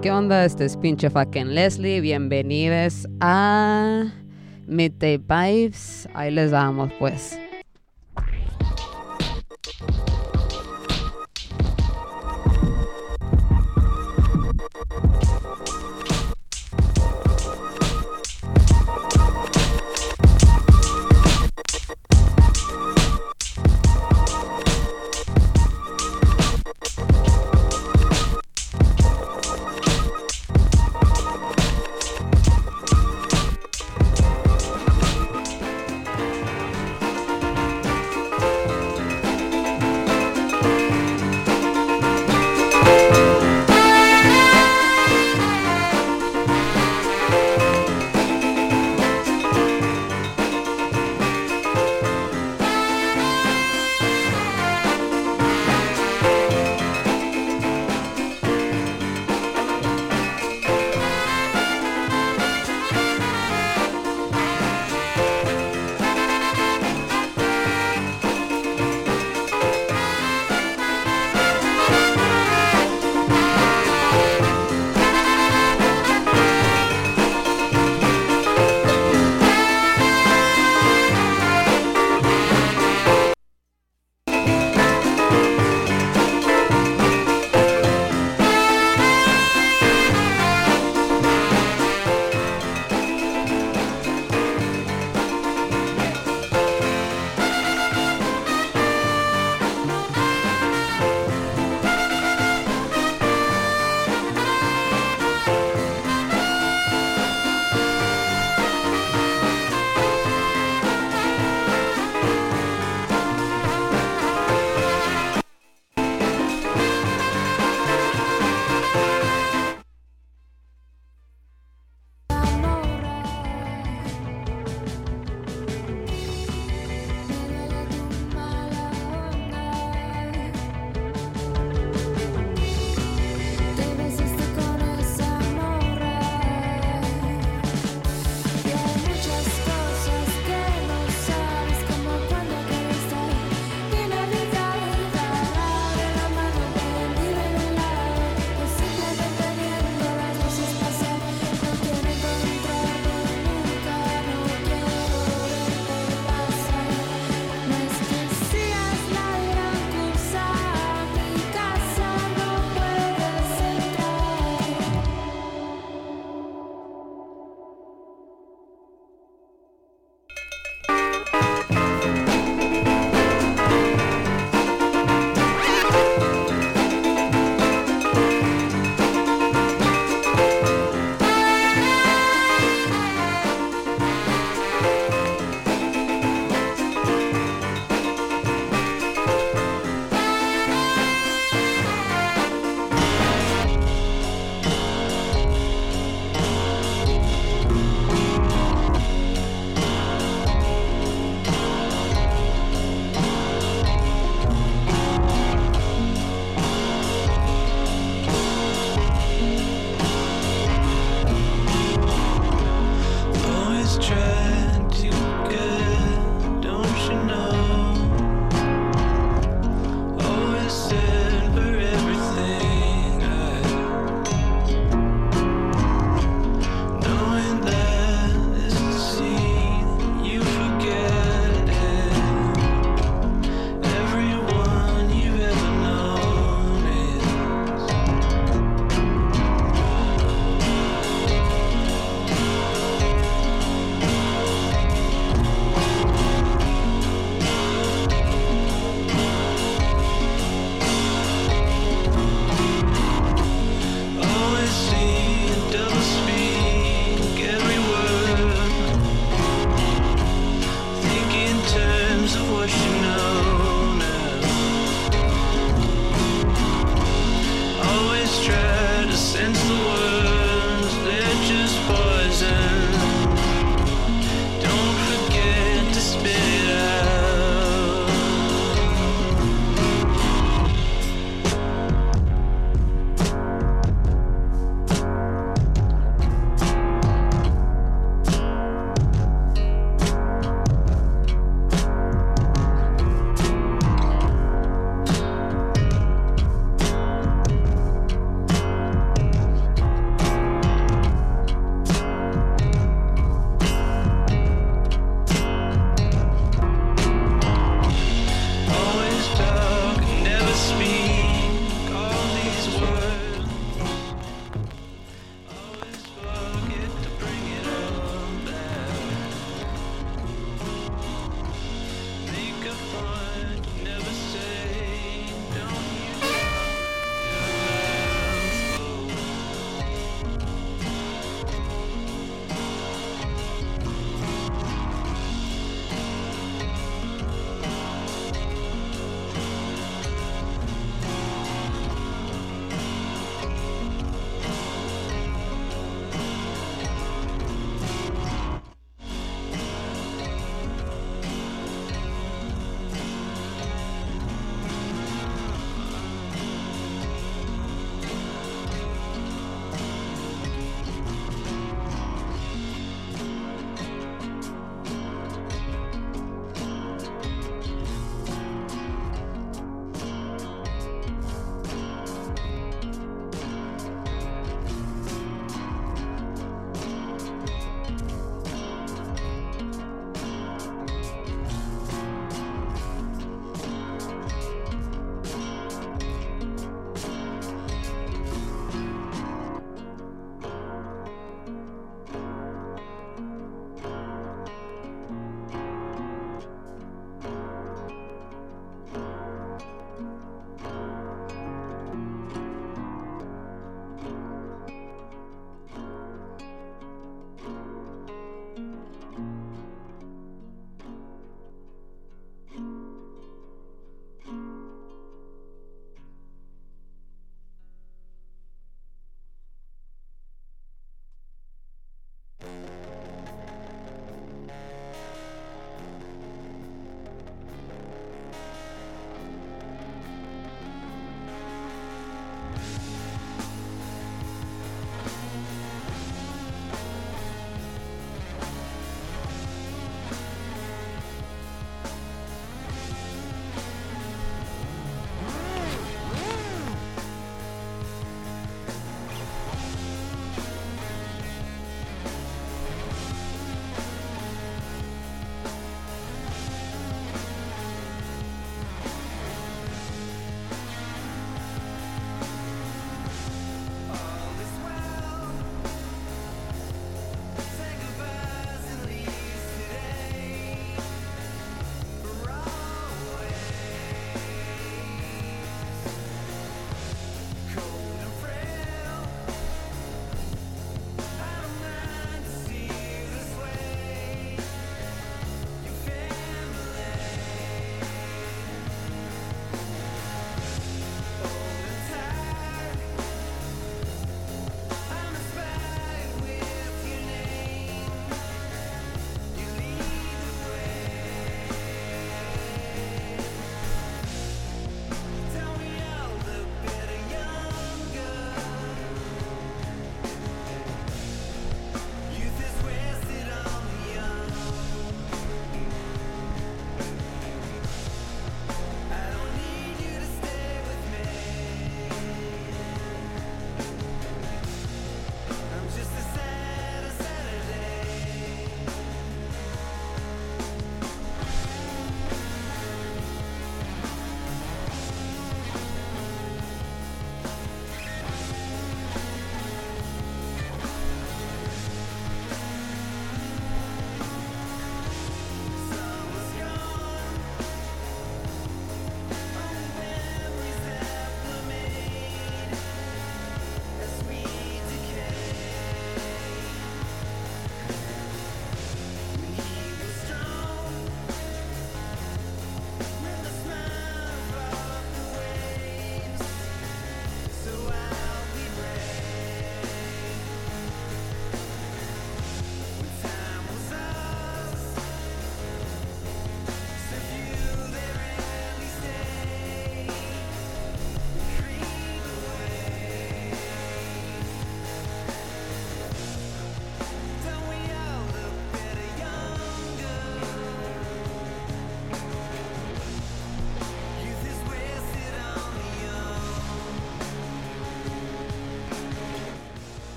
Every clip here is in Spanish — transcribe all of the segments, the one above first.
¿Qué onda? Este es pinche fucking Leslie. Bienvenidos a Midday Vibes. Ahí les damos, pues.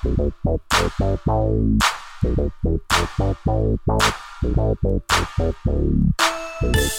Thank you. Bye.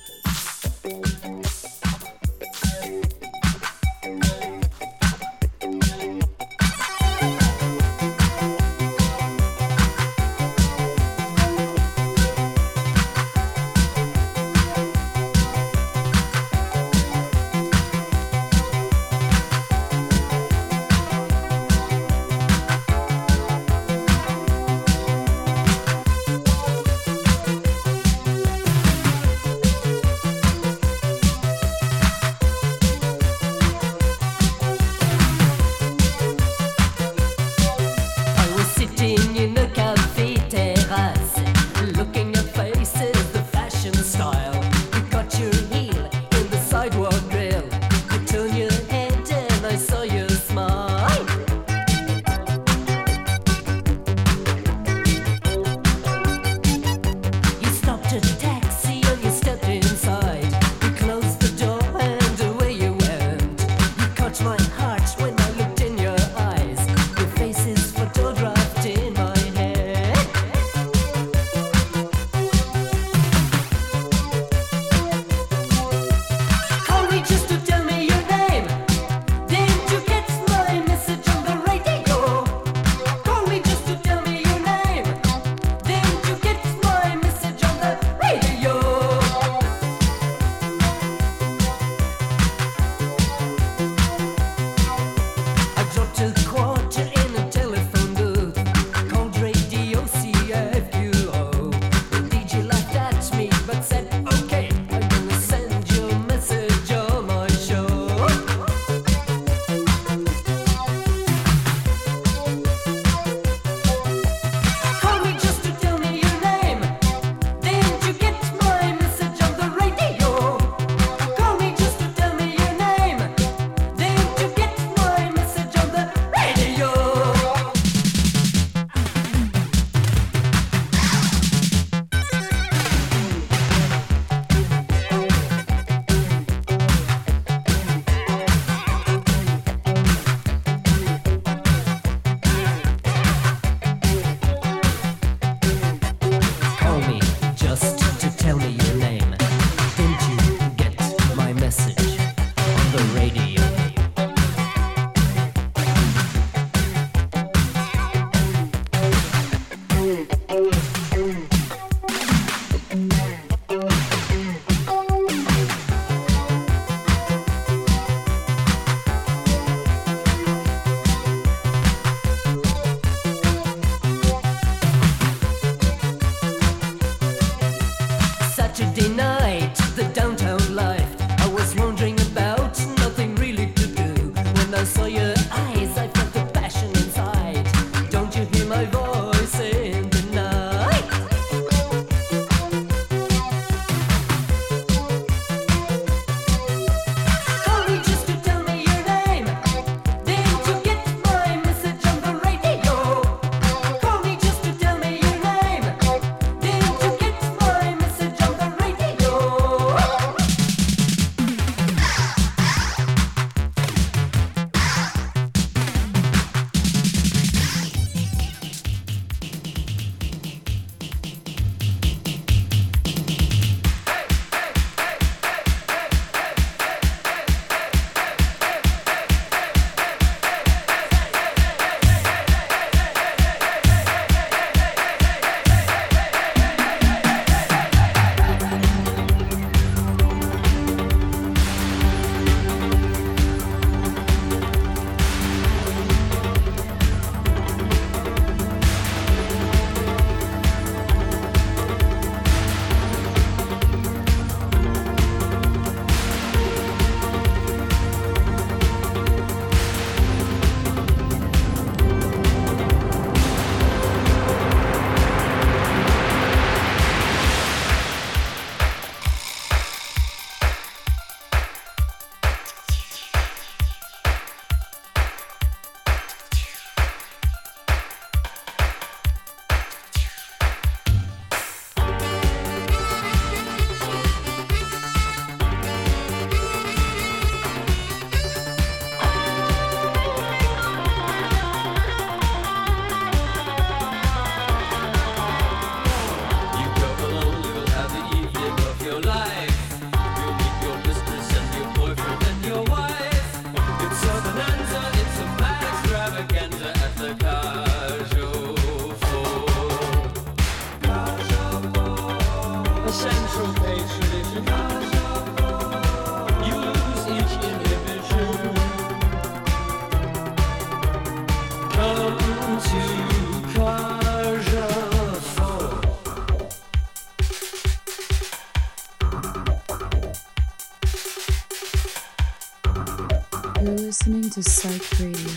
to Psych Radio,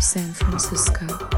San Francisco.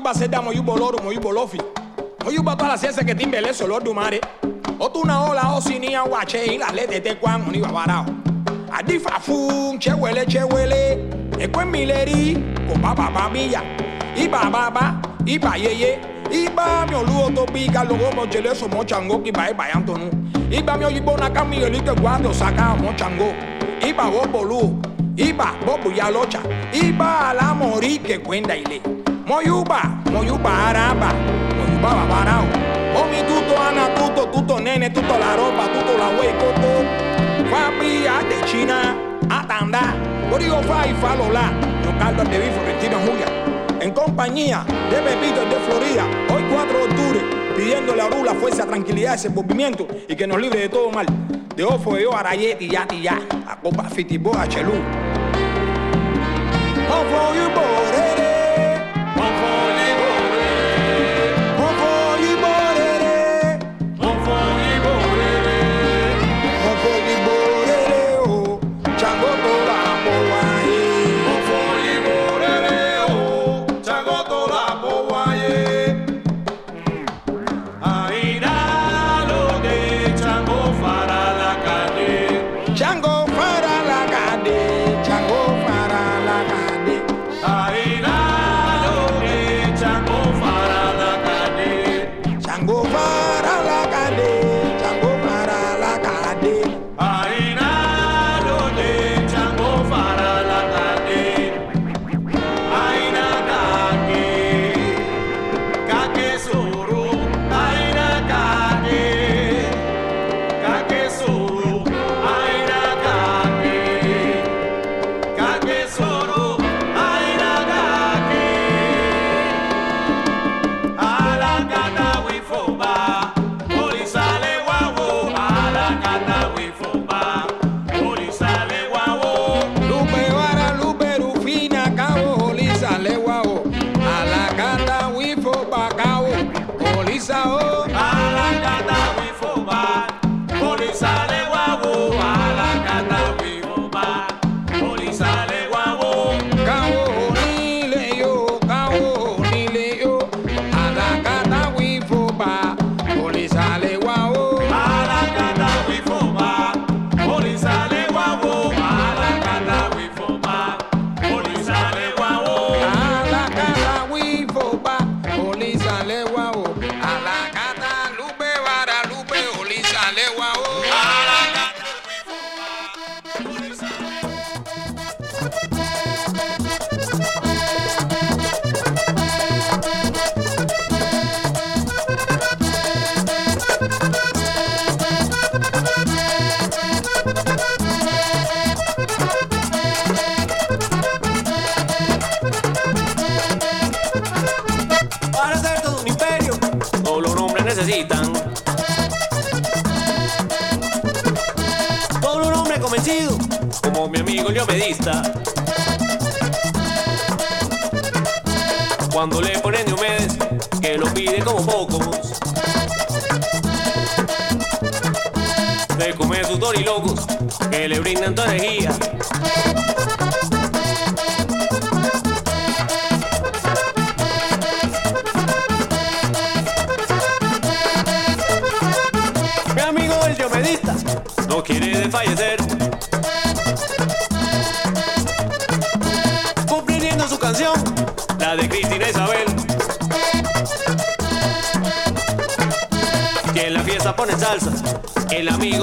Moyuba seda moyuba oloro moyuba olofi. Moyuba toda la ciencia que timbele solo du mare otu na ola osinia wache ila le de te kwan oni babarao adifa fu chewele chewele ekwe mileri ko baba babia iba baba iba yeye iba mi oluo to biga logo mo jele so mo chango ki bai bai antonu iba mi oyibo na kami elite guado saka mo chango. Iba wo bolu iba bobu ya locha iba la mori que cuenta ile Moyuba, Moyuba Araba, Moyuba Babarao. Omi tuto ana tuto, tuto nene, tuto la ropa, tuto la wey coco. Fabi de China, atanda. Código fa y falola. Yo Carlos de Florentino Julia. En compañía de Pepito de Florida, hoy 4 de octubre, pidiéndole a Rula fuerza, tranquilidad, ese movimiento y que nos libre de todo mal. De Ofo, de Arayet y ya, y ya. A Copa Fitiboa, Chelú.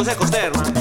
Amigo se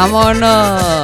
Vámonos.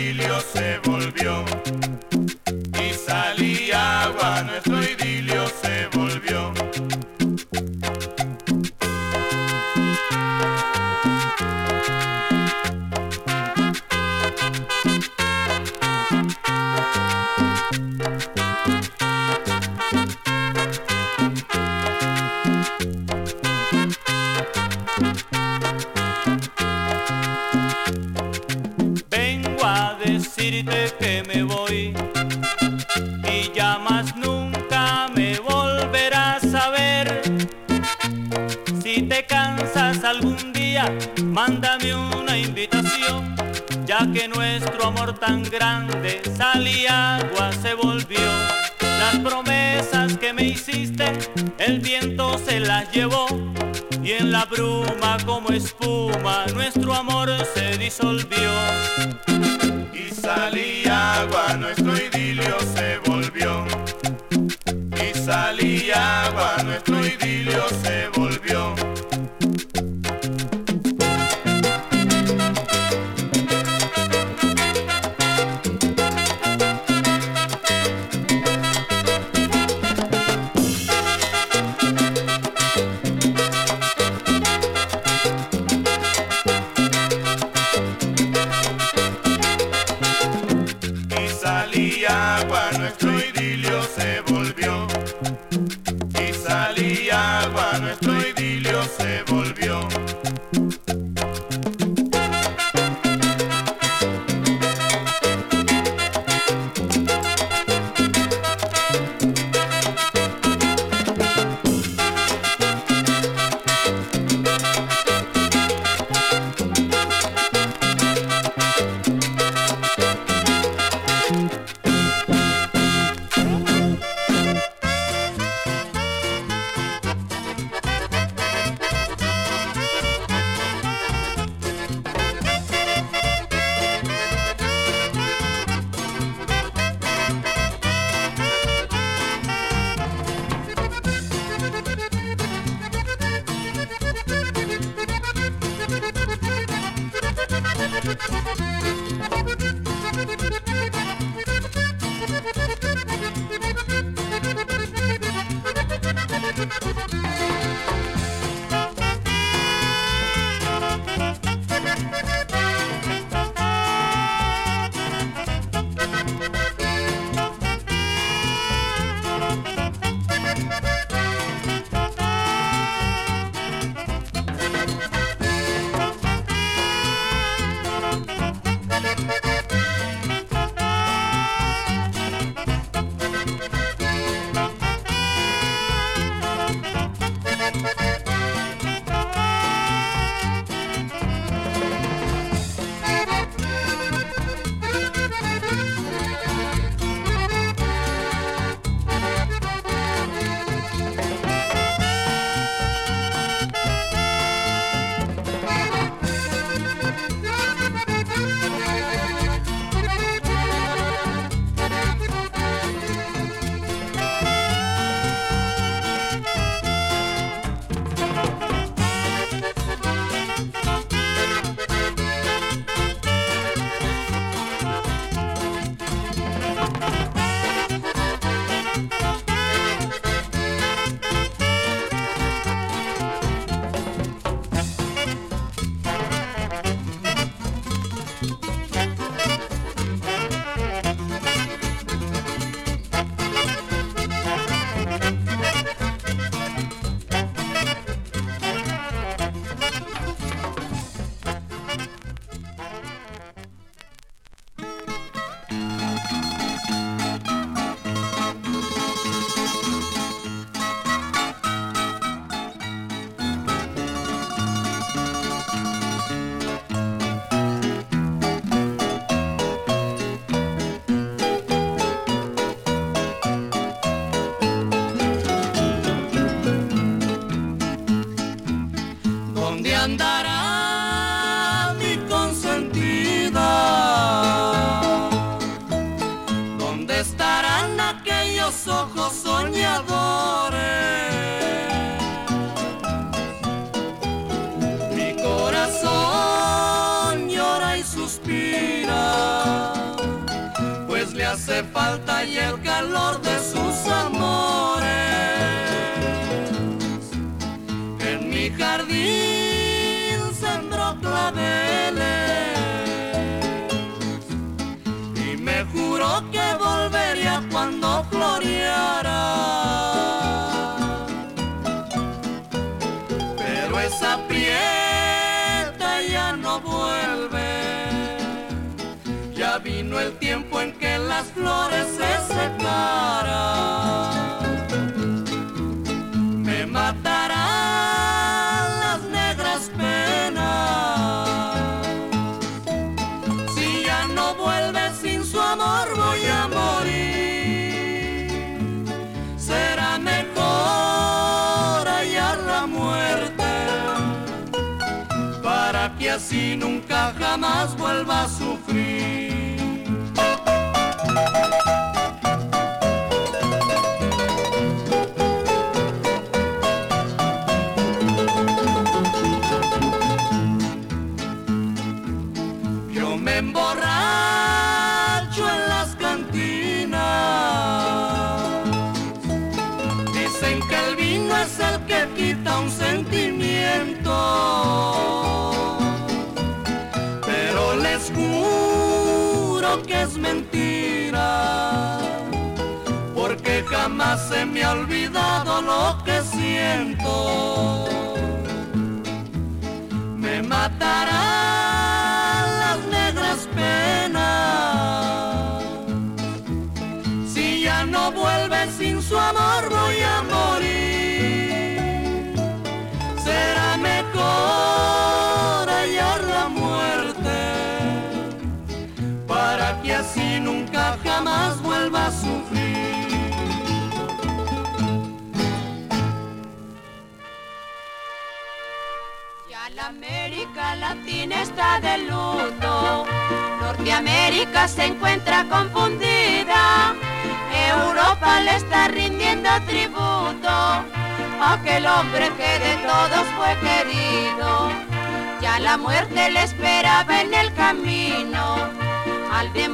Idilio se volvió.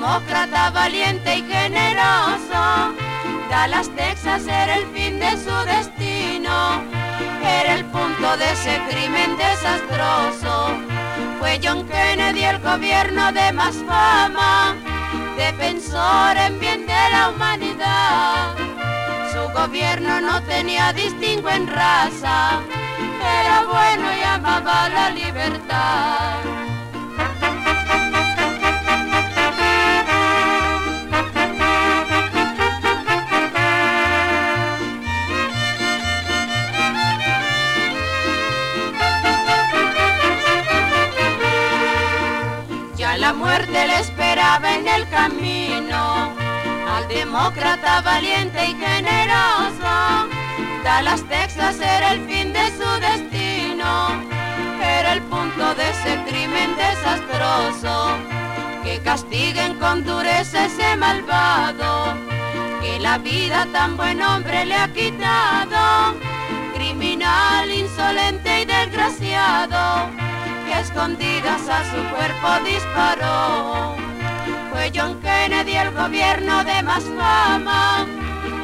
Demócrata valiente y generoso, Dallas, Texas era el fin de su destino era el punto de ese crimen desastroso. Fue John Kennedy el gobierno de más fama, defensor en bien de la humanidad. Su gobierno no tenía distingo en raza, era bueno y amaba la libertad. Le esperaba en el camino al demócrata valiente y generoso. Dallas, Texas era el fin de su destino, era el punto de ese crimen desastroso. Que castiguen con dureza ese malvado, que la vida tan buen hombre le ha quitado. Criminal, insolente y desgraciado escondidas a su cuerpo disparó. Fue John Kennedy el gobierno de más fama,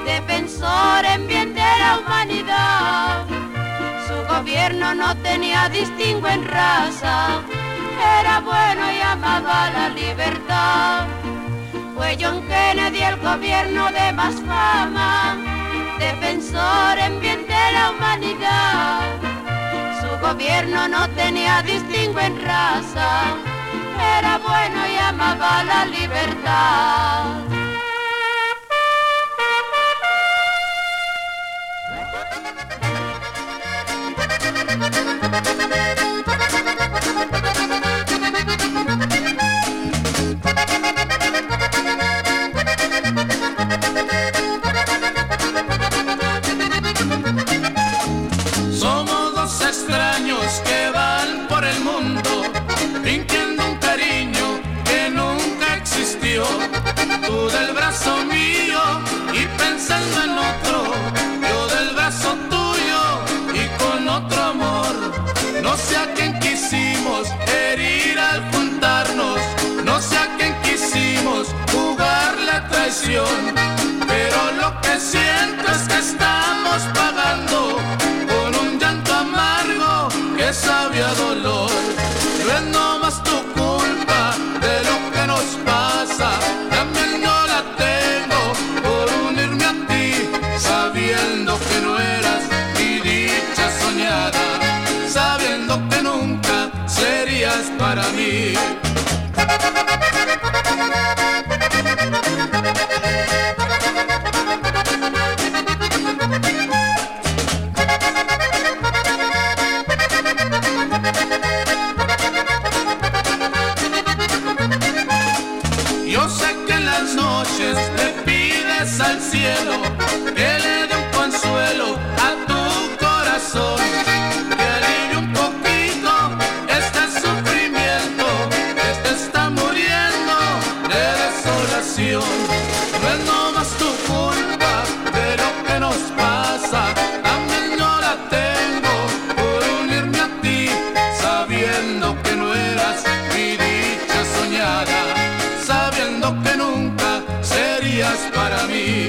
defensor en bien de la humanidad. Su gobierno no tenía distingo en raza, era bueno y amaba la libertad. Fue John Kennedy el gobierno de más fama, defensor en bien de la humanidad. Su gobierno no tenía distingo en raza, era bueno y amaba la libertad. tú del brazo mío y pensando en otro, yo del brazo tuyo y con otro amor. No sé a quién quisimos herir al juntarnos, no sé a quién quisimos jugar la traición, pero lo que siento es que estamos pagando con un llanto amargo que sabía dolor. Yo sé que las noches le pides al cielo para mí.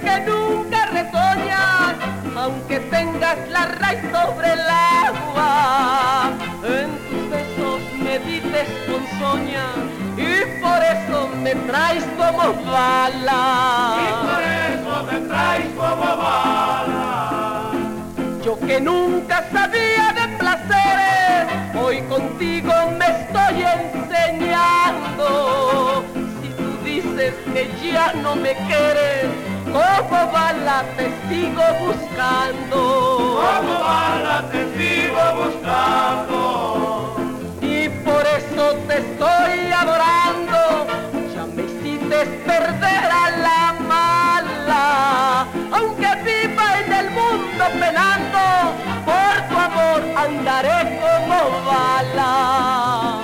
que nunca retoñas, aunque tengas la raíz sobre el agua. En tus besos me dices ponzoña y por eso me traes como bala. Y por eso me traes como bala. Yo que nunca sabía de placeres, hoy contigo me estoy enseñando. Si tú dices que ya no me quieres, ¿cómo bala te sigo buscando? ¿Cómo bala te sigo buscando? Y por eso te estoy adorando. Ya me hiciste perder a la mala. Aunque viva en el mundo penando, por tu amor andaré como bala.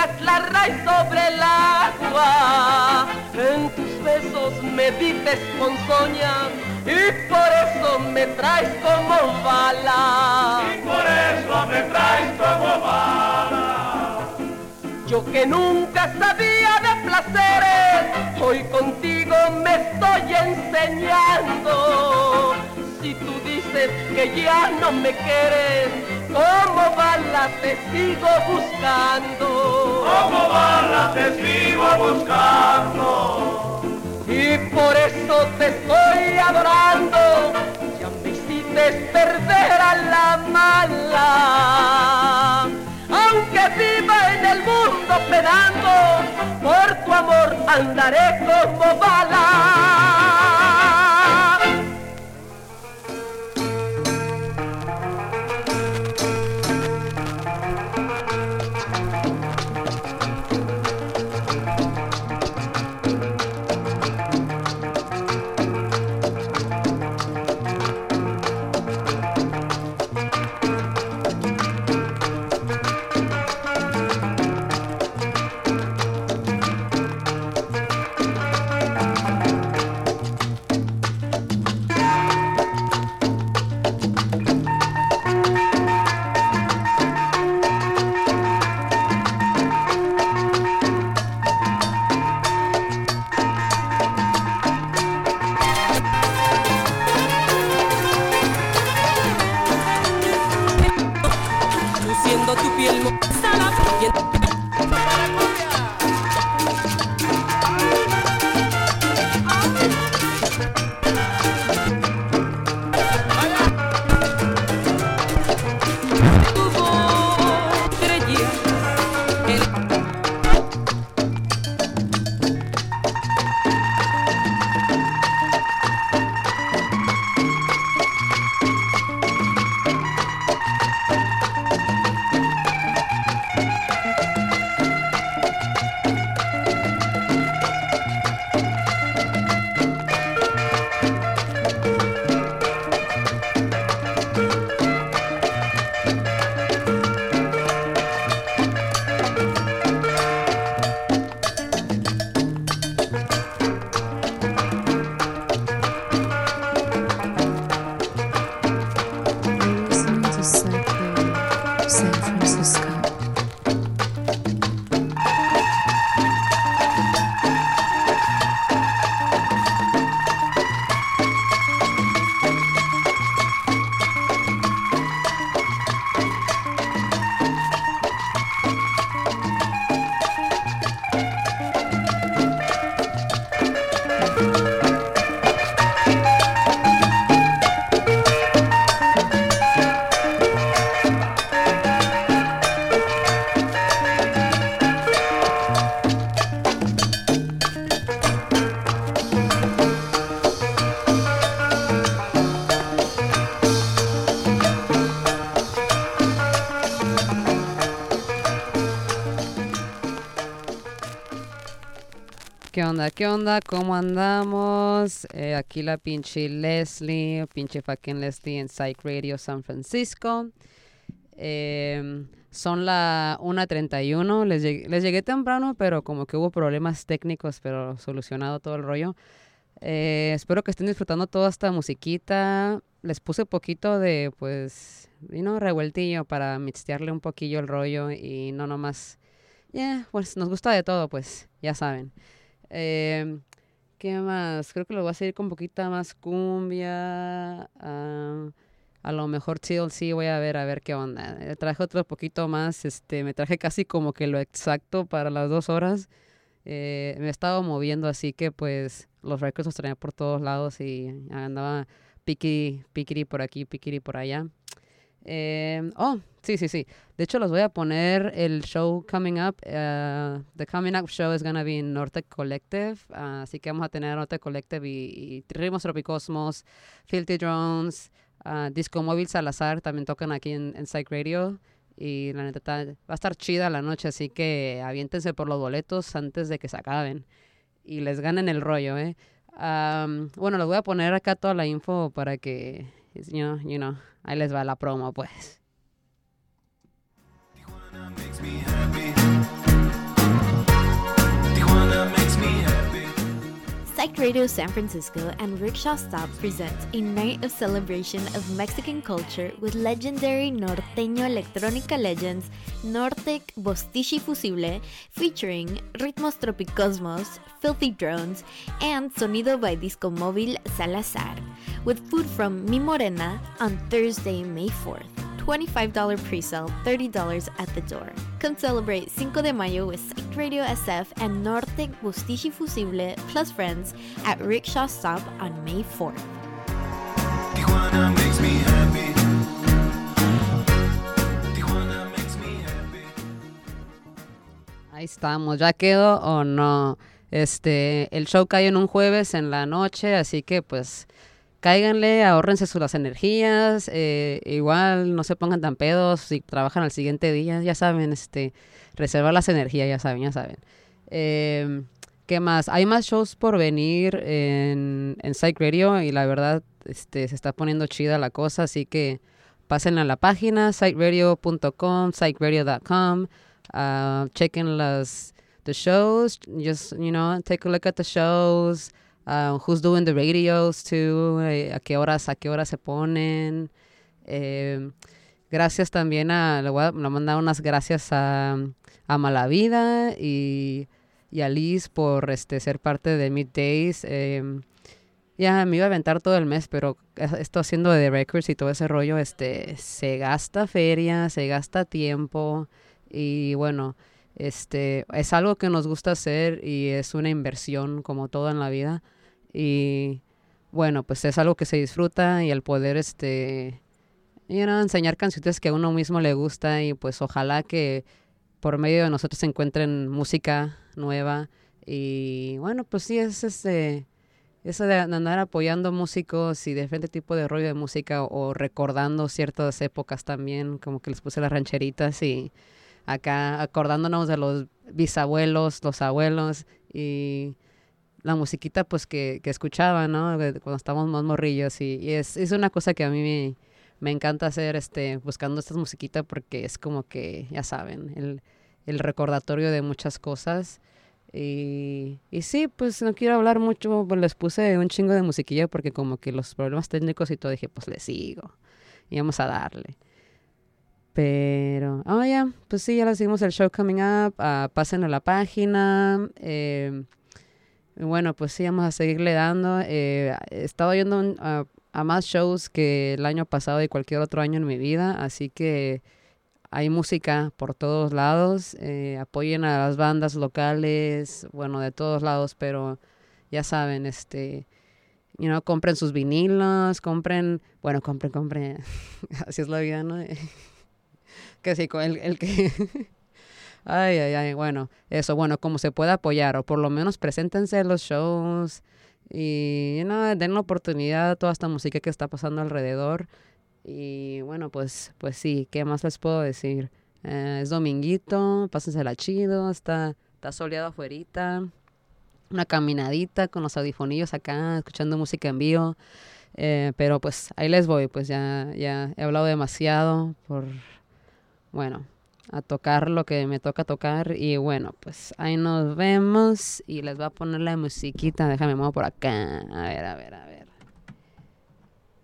Tengas la raíz sobre el agua. En tus besos me dices ponzoña y por eso me traes como bala. Y por eso me traes como bala. Yo que nunca sabía de placeres, hoy contigo me estoy enseñando. Si tú dices que ya no me quieres, como bala te sigo buscando. Como bala te sigo buscando. Y por eso te estoy adorando, ya me hiciste perder a la mala. Aunque viva en el mundo penando, por tu amor andaré como bala. ¿Qué onda? ¿Cómo andamos? Eh, aquí la pinche Leslie, pinche fucking Leslie en Psych Radio San Francisco. Em, son la 1.31. Les llegué, les llegué temprano, pero como que hubo problemas técnicos, pero solucionado todo el rollo. Eh, espero que estén disfrutando toda esta musiquita. Les puse poquito de, pues, know, revueltillo para mixtearle un poquillo el rollo y no nomás. Ya, pues nos gusta de todo, pues, ya saben. Eh, ¿Qué más? Creo que lo voy a seguir con poquita más cumbia. ah, a lo mejor TLC voy a ver a ver qué onda. Eh, traje otro poquito más, este, me traje casi como que lo exacto para las dos horas. Eh, me he estado moviendo así que pues los records los traía por todos lados y andaba piqui, piquiri por aquí, piquiri por allá. Eh, oh, sí, sí, sí. De hecho, los voy a poner el show coming up. Uh, the coming up show is gonna be in Norte Collective. Uh, así que vamos a tener Norte Collective y, y Ritmos Tropicosmos, Filthy Drones, uh, Disco Móvil Salazar también tocan aquí en, en Psych Radio. Y la neta va a estar chida la noche, así que aviéntense por los boletos antes de que se acaben. Y les ganen el rollo, ¿eh? Am, bueno, les voy a poner acá toda la info para que, you know, you know, ahí les va la promo, pues. Psych Radio San Francisco and Rickshaw Stop present a night of celebration of Mexican culture with legendary norteño electrónica legends Nortec Bostichi Fusible featuring Ritmos Tropicosmos, Filthy Drones, and Sonido by Disco Móvil Salazar, with food from Mi Morena on Thursday, May 4th. $25 pre-sale, $30 at the door. Come celebrate Cinco de Mayo with Psych Radio SF and Nortec Bustichi Fusible plus friends at Rickshaw Stop on May 4th. Tijuana makes me happy. Tijuana makes me happy. Ahí estamos, ¿ya quedó o no? Este, el show cae en un jueves en la noche, así que pues cáiganle, ahórrense sus las energías, eh, igual no se pongan tan pedos si trabajan al siguiente día, ya saben, este, reservar las energías, ya saben, ya saben. Eh, ¿Qué más? Hay más shows por venir en, en Psych Radio y la verdad este, se está poniendo chida la cosa, así que pasen a la página psychradio.com, psychradio.com, uh, chequen las the shows, just you know, take a look at the shows, uh, who's doing the radios too, eh, a qué horas a qué horas se ponen. Eh, gracias también a le voy a, mandar unas gracias a, a Malavida y, y a Liz por este ser parte de Middays. Eh, ya me iba a aventar todo el mes, pero esto haciendo de records y todo ese rollo, este, se gasta feria, se gasta tiempo y bueno, este, es algo que nos gusta hacer y es una inversión como todo en la vida. Y bueno, pues es algo que se disfruta y el poder, este, you know, enseñar canciones que a uno mismo le gusta y pues ojalá que por medio de nosotros se encuentren música nueva. Y bueno, pues sí, es este eso de andar apoyando músicos y diferente tipo de rollo de música o recordando ciertas épocas también, como que les puse las rancheritas y acá acordándonos de los bisabuelos, los abuelos y la musiquita pues que, que escuchaba, ¿no? Cuando estábamos más morrillos y, y es, es una cosa que a mí me, me encanta hacer, este, buscando estas musiquitas porque es como que, ya saben, el, el recordatorio de muchas cosas. Y, y sí, pues no quiero hablar mucho, pues les puse un chingo de musiquilla porque como que los problemas técnicos y todo, dije, pues le sigo. Y vamos a darle. Pero, oh ya, pues sí, ya les dimos el show coming up, ah, pasen a la página. eh, bueno, pues sí, vamos a seguirle dando. Eh, he estado yendo a más shows que el año pasado y cualquier otro año en mi vida, así que hay música por todos lados. eh, apoyen a las bandas locales, bueno, de todos lados, pero ya saben, este, you know, compren sus vinilos, compren, bueno, compren, compren, así es la vida, ¿no? que sí, el, el que, ay, ay, ay, bueno, eso, bueno, como se pueda apoyar, o por lo menos preséntense a los shows y, know, den la oportunidad a toda esta música que está pasando alrededor. Y bueno, pues, pues sí, ¿qué más les puedo decir? Eh, es dominguito, pásensela chido, está, está soleado afuerita, una caminadita con los audifonillos acá, escuchando música en vivo. Eh, pero pues ahí les voy, pues ya, ya he hablado demasiado por, bueno, a tocar lo que me toca tocar. Y bueno, pues ahí nos vemos y les voy a poner la musiquita, déjame muevo por acá. A ver, a ver, a ver.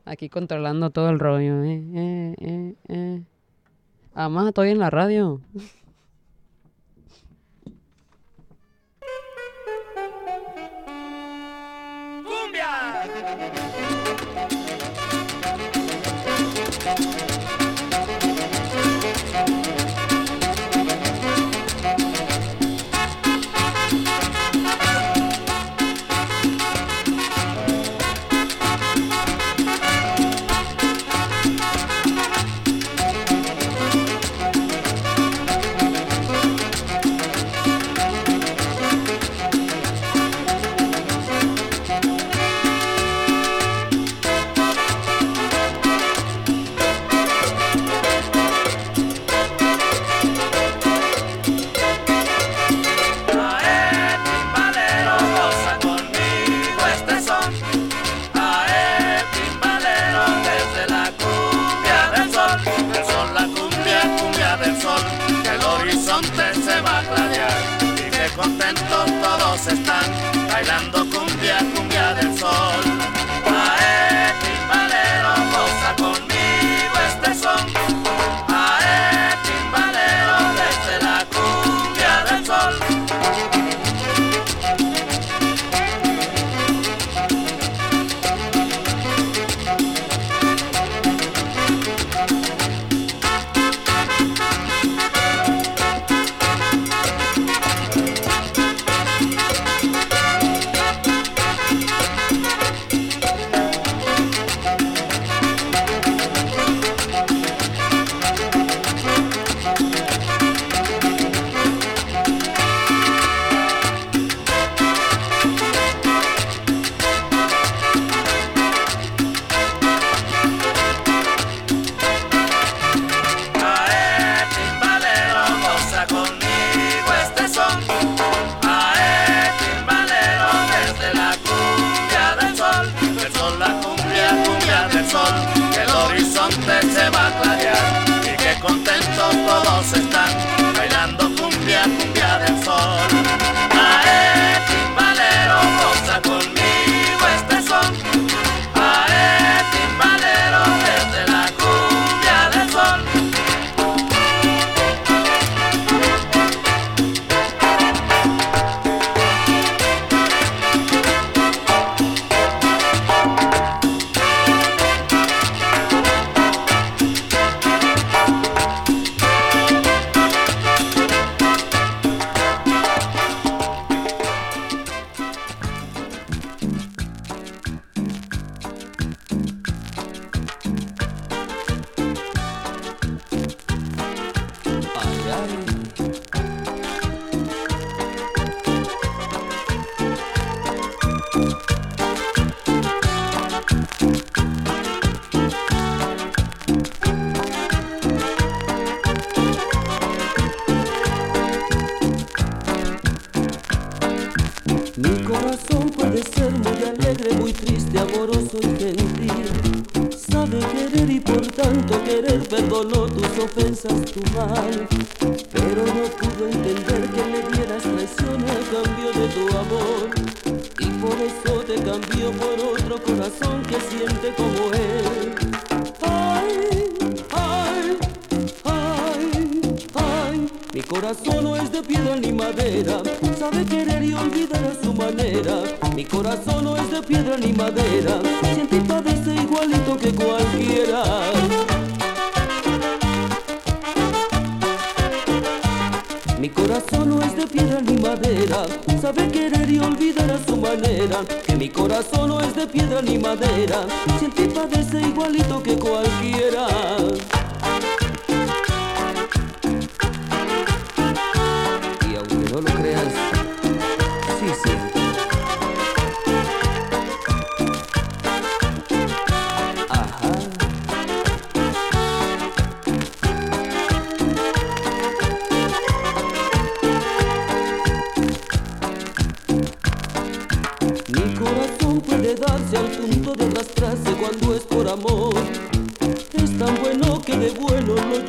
Aquí controlando todo el rollo, eh, eh, eh, eh. Además, estoy en la radio. ojos, Yeah.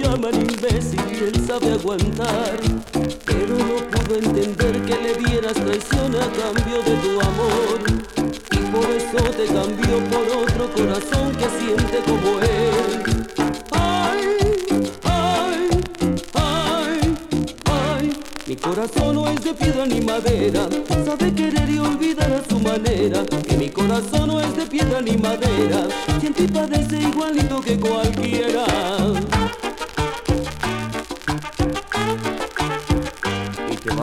llaman imbécil, él sabe aguantar. Pero no pudo entender que le dieras traición a cambio de tu amor. Y por eso te cambió por otro corazón que siente como él. Ay, ay, ay, ay. Mi corazón no es de piedra ni madera, sabe querer y olvidar a su manera. Que mi corazón no es de piedra ni madera, siente y padece igualito que cualquiera.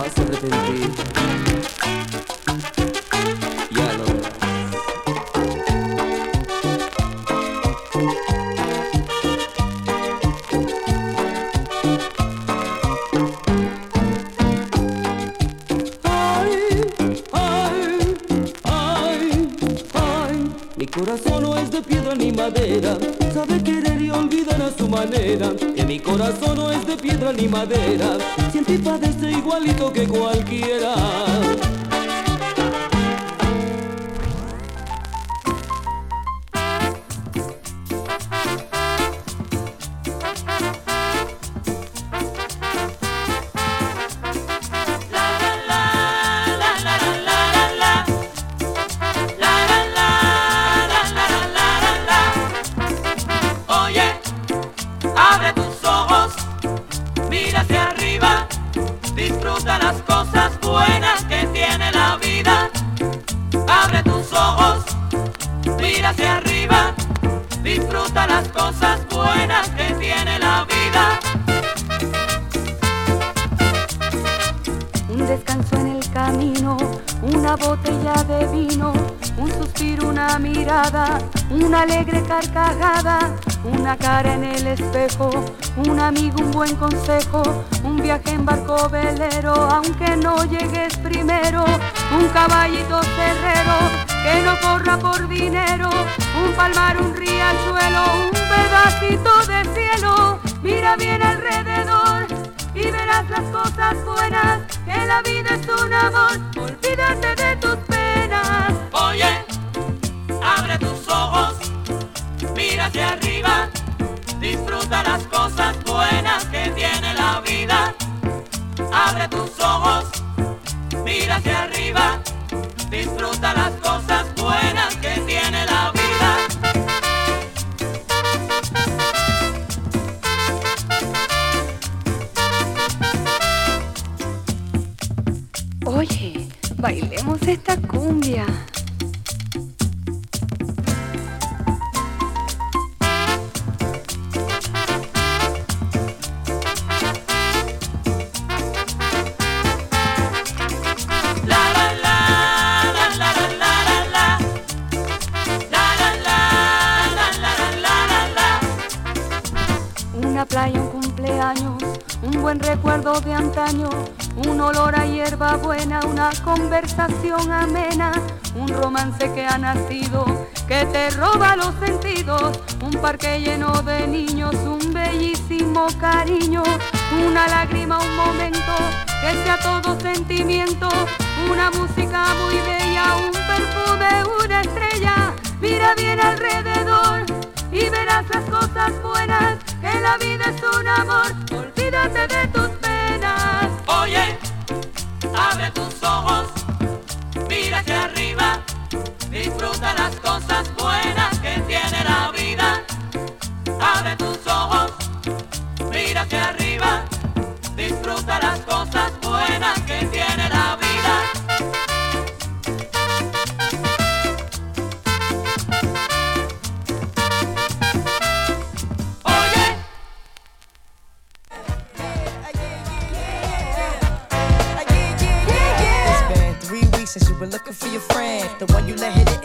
nossa sobrevivência. de piedra ni madera, si el igualito que cualquiera. Buen consejo, un viaje en barco velero, aunque no llegues primero, un caballito cerrero que no corra por dinero, un palmar, un riachuelo, un pedacito de cielo, mira bien alrededor y verás las cosas buenas, que la vida es amor, olvídate de tus penas. Oye, abre tus ojos, mira hacia arriba, disfruta las cosas buenas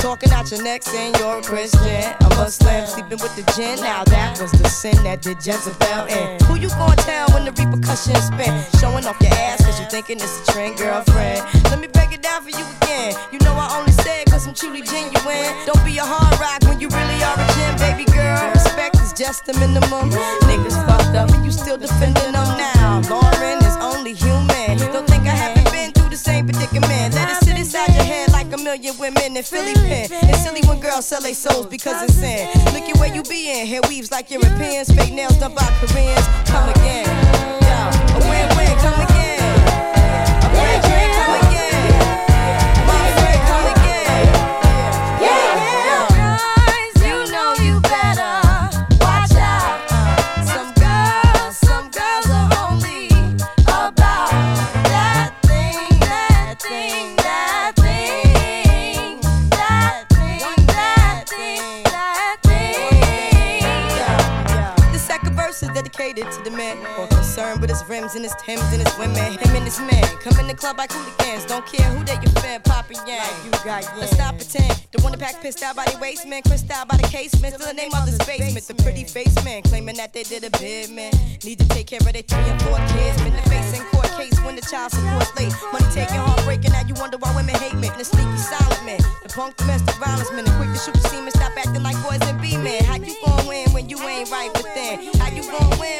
Talking out your neck saying you're a Christian. I'm a Muslim sleeping with the gin. Now that was the sin that did Jezebel in. Who you gonna tell when the repercussions spin? Showing off your ass cause you thinking it's a trend, girlfriend. Let me break it down for you again. You know I only say it cause I'm truly genuine. Don't be a hard rock when you really are a gem, baby girl. Respect is just the minimum. Niggas fucked up and you still defending them now. Lauren is only human. Don't predicament. Let it sit inside your head like a million women in Philly pen. It's silly when girls sell their souls because it's sin. Look at where you be in. Hair weaves like Europeans. Fake nails done by Koreans. Come again. Yo, a win-win. Come again. Concerned with his rims and his Timbs and his women. Him and his men come in the club like hooligans. Don't care who they your fan, Papa Yang. you got Let's not pretend. The one that pack pissed out by the waist man, crissed out by the casement. Still the name of the basement. The pretty face man claiming that they did a bid, man. Need to take care of their three and four kids. Been the face in court case when the child support's late. Money taking, heartbreaking. Now you wonder why women hate men. The sneaky silent man. The punk domestic violence man. The quick to shoot the semen. Stop acting like boys and be men. How you gon' win when you ain't right within? How you gon' win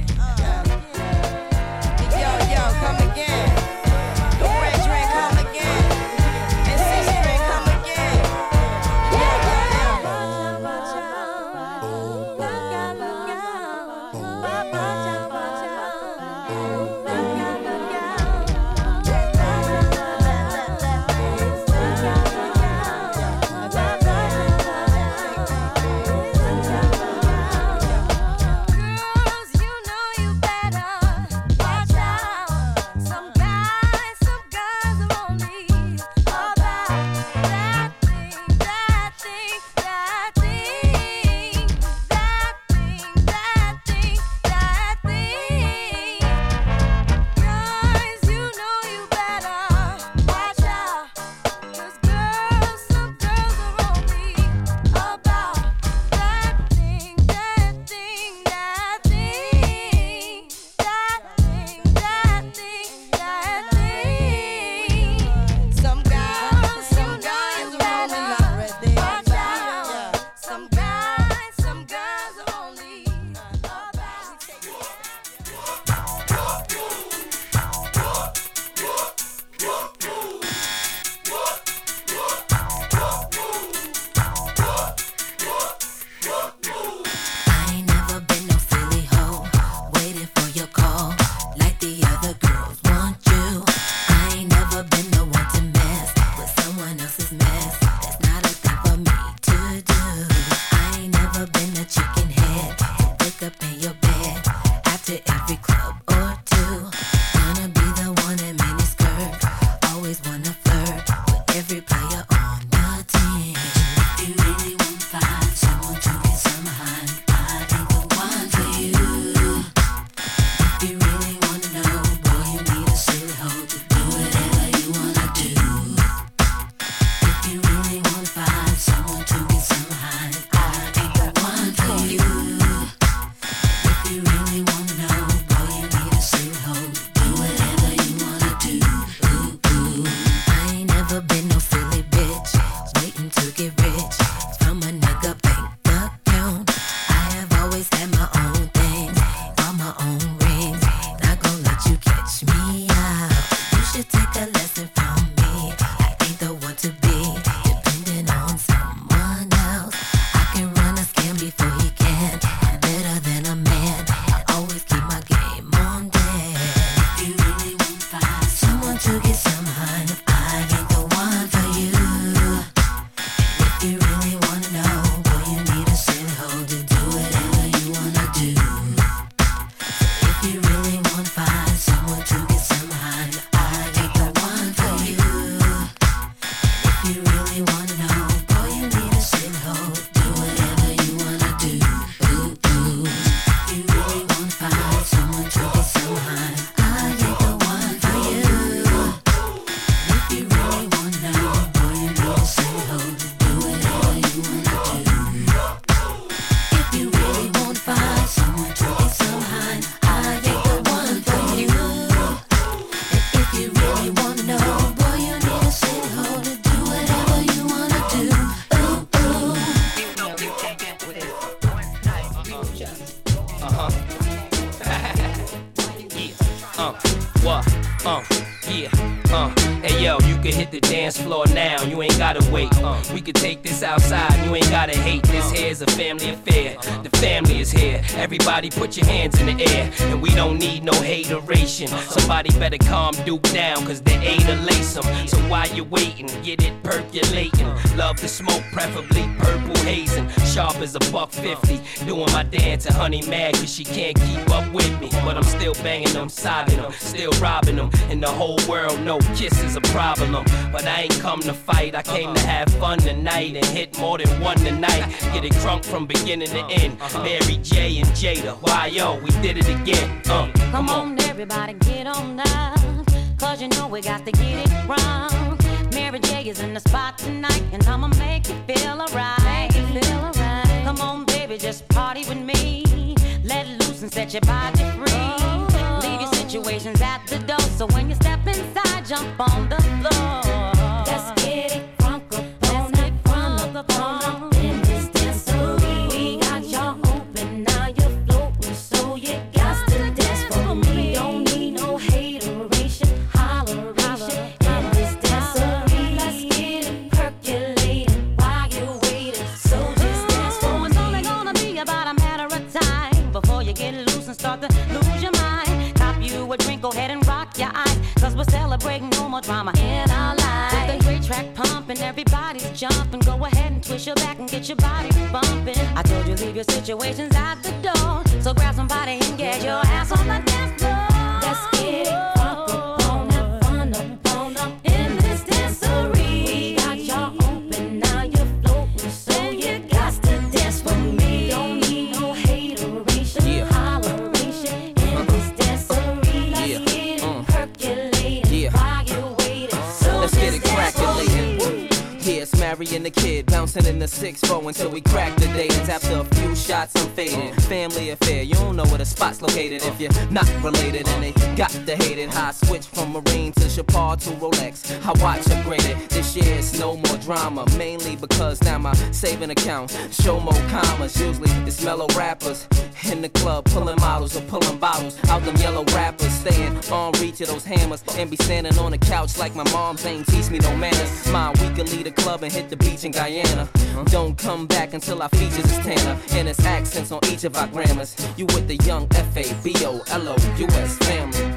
upon saving account. Show more commas, usually it's mellow rappers. In the club, pulling models or pulling bottles. Out them yellow rappers, staying on reach of those hammers. And be standing on the couch like my mom's ain't teach me no manners. Smile, we can leave the club and hit the beach in Guyana. Don't come back until our features is tanner. And it's accents on each of our grammars. You with the young F A B O L O U S family.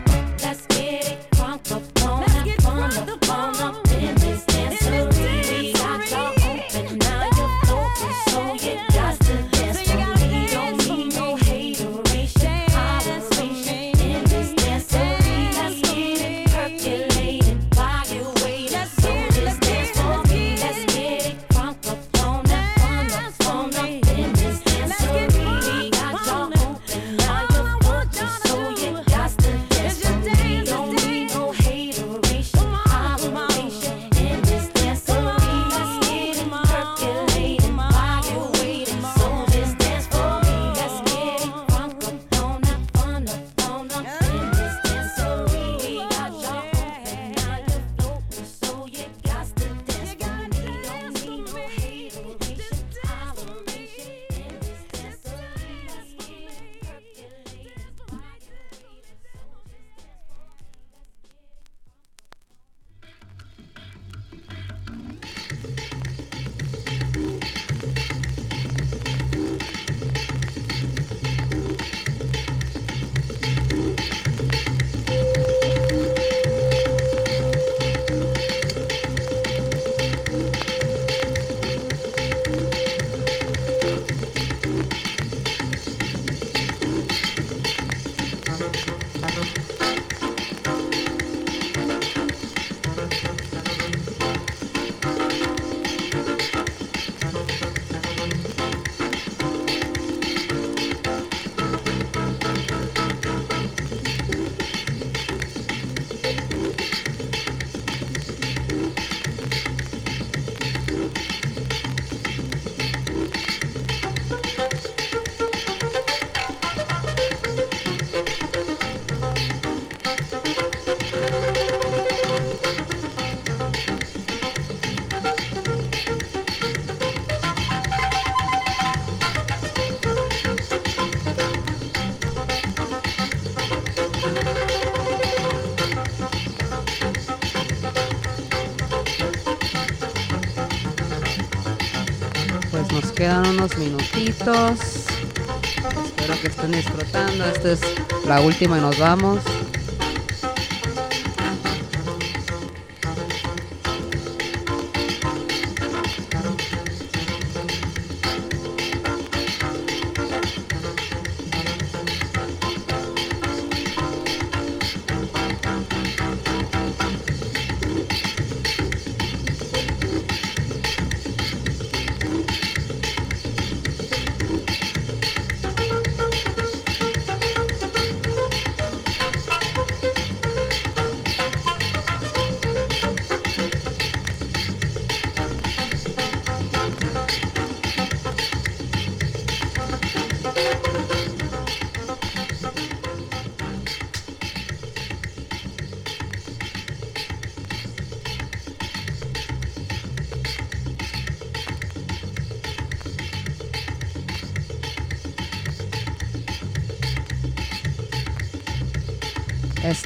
Quedan unos minutitos. Espero que estén disfrutando. Esta es la última y nos vamos.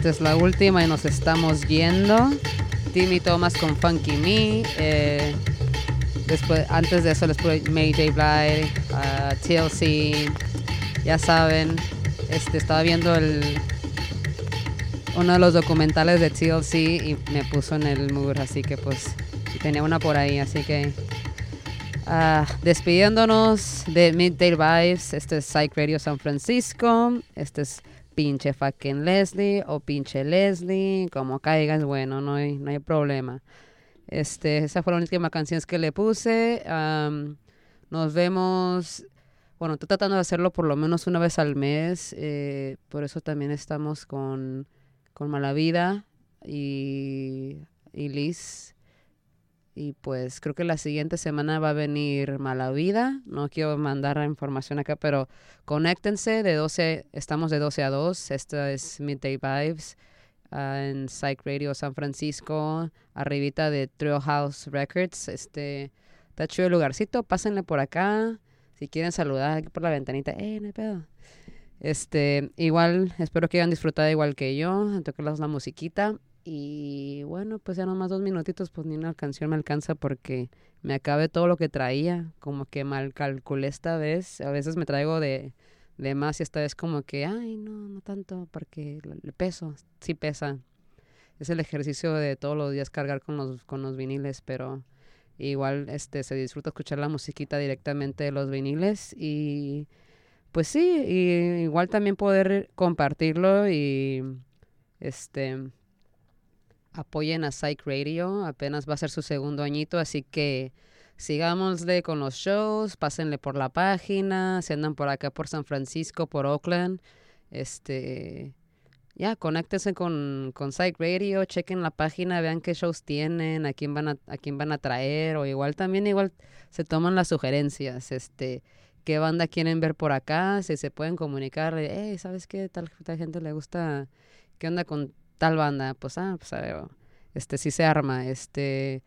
Es la última y nos estamos yendo. Timmy Thomas con Funky Me. eh, después, antes de eso les puse Mayday Blige, ah, TLC. Ya saben, este, estaba viendo el, uno de los documentales de TLC y me puso en el mood, así que pues tenía una por ahí, así que ah, despidiéndonos de Midday Vibes, este es Psych Radio San Francisco, este es pinche fucking Leslie o pinche Leslie, como caigas, bueno, no hay, no hay problema. Este, esa fue la última canción que le puse. nos vemos. Bueno, estoy tratando de hacerlo por lo menos una vez al mes. eh, por eso también estamos con, con Malavida y, y Liz. Y pues creo que la siguiente semana va a venir Malavida. No quiero mandar información acá, pero conéctense de 12, estamos de 12 a 2. Esta es Midday Vibes ah, en Psych Radio San Francisco, arribita de Trail House Records. Este, está chido el lugarcito, pásenle por acá. Si quieren saludar por la ventanita, ¡eh, no hay pedo! Este, igual, espero que hayan disfrutado igual que yo, en tocarles la musiquita. Y bueno, pues ya nomás dos minutitos, pues ni una canción me alcanza porque me acabé todo lo que traía. Como que mal calculé esta vez. A veces me traigo de, de más y esta vez como que, ay, no, no tanto, porque el peso sí pesa. Es el ejercicio de todos los días cargar con los, con los viniles, pero igual este se disfruta escuchar la musiquita directamente de los viniles y pues sí, y igual también poder compartirlo y este apoyen a Psych Radio, apenas va a ser su segundo añito, así que sigámosle con los shows, pásenle por la página, si andan por acá por San Francisco, por Oakland, este ya, conéctense con, con Psych Radio, chequen la página, vean qué shows tienen, a quién van a, a quién van a traer, o igual también igual se toman las sugerencias, este, qué banda quieren ver por acá, si se pueden comunicar, hey, ¿sabes qué? Tal, tal gente le gusta, ¿qué onda con tal banda? Pues, ah, pues a ver, este, sí se arma, este,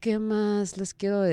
¿qué más les quiero decir?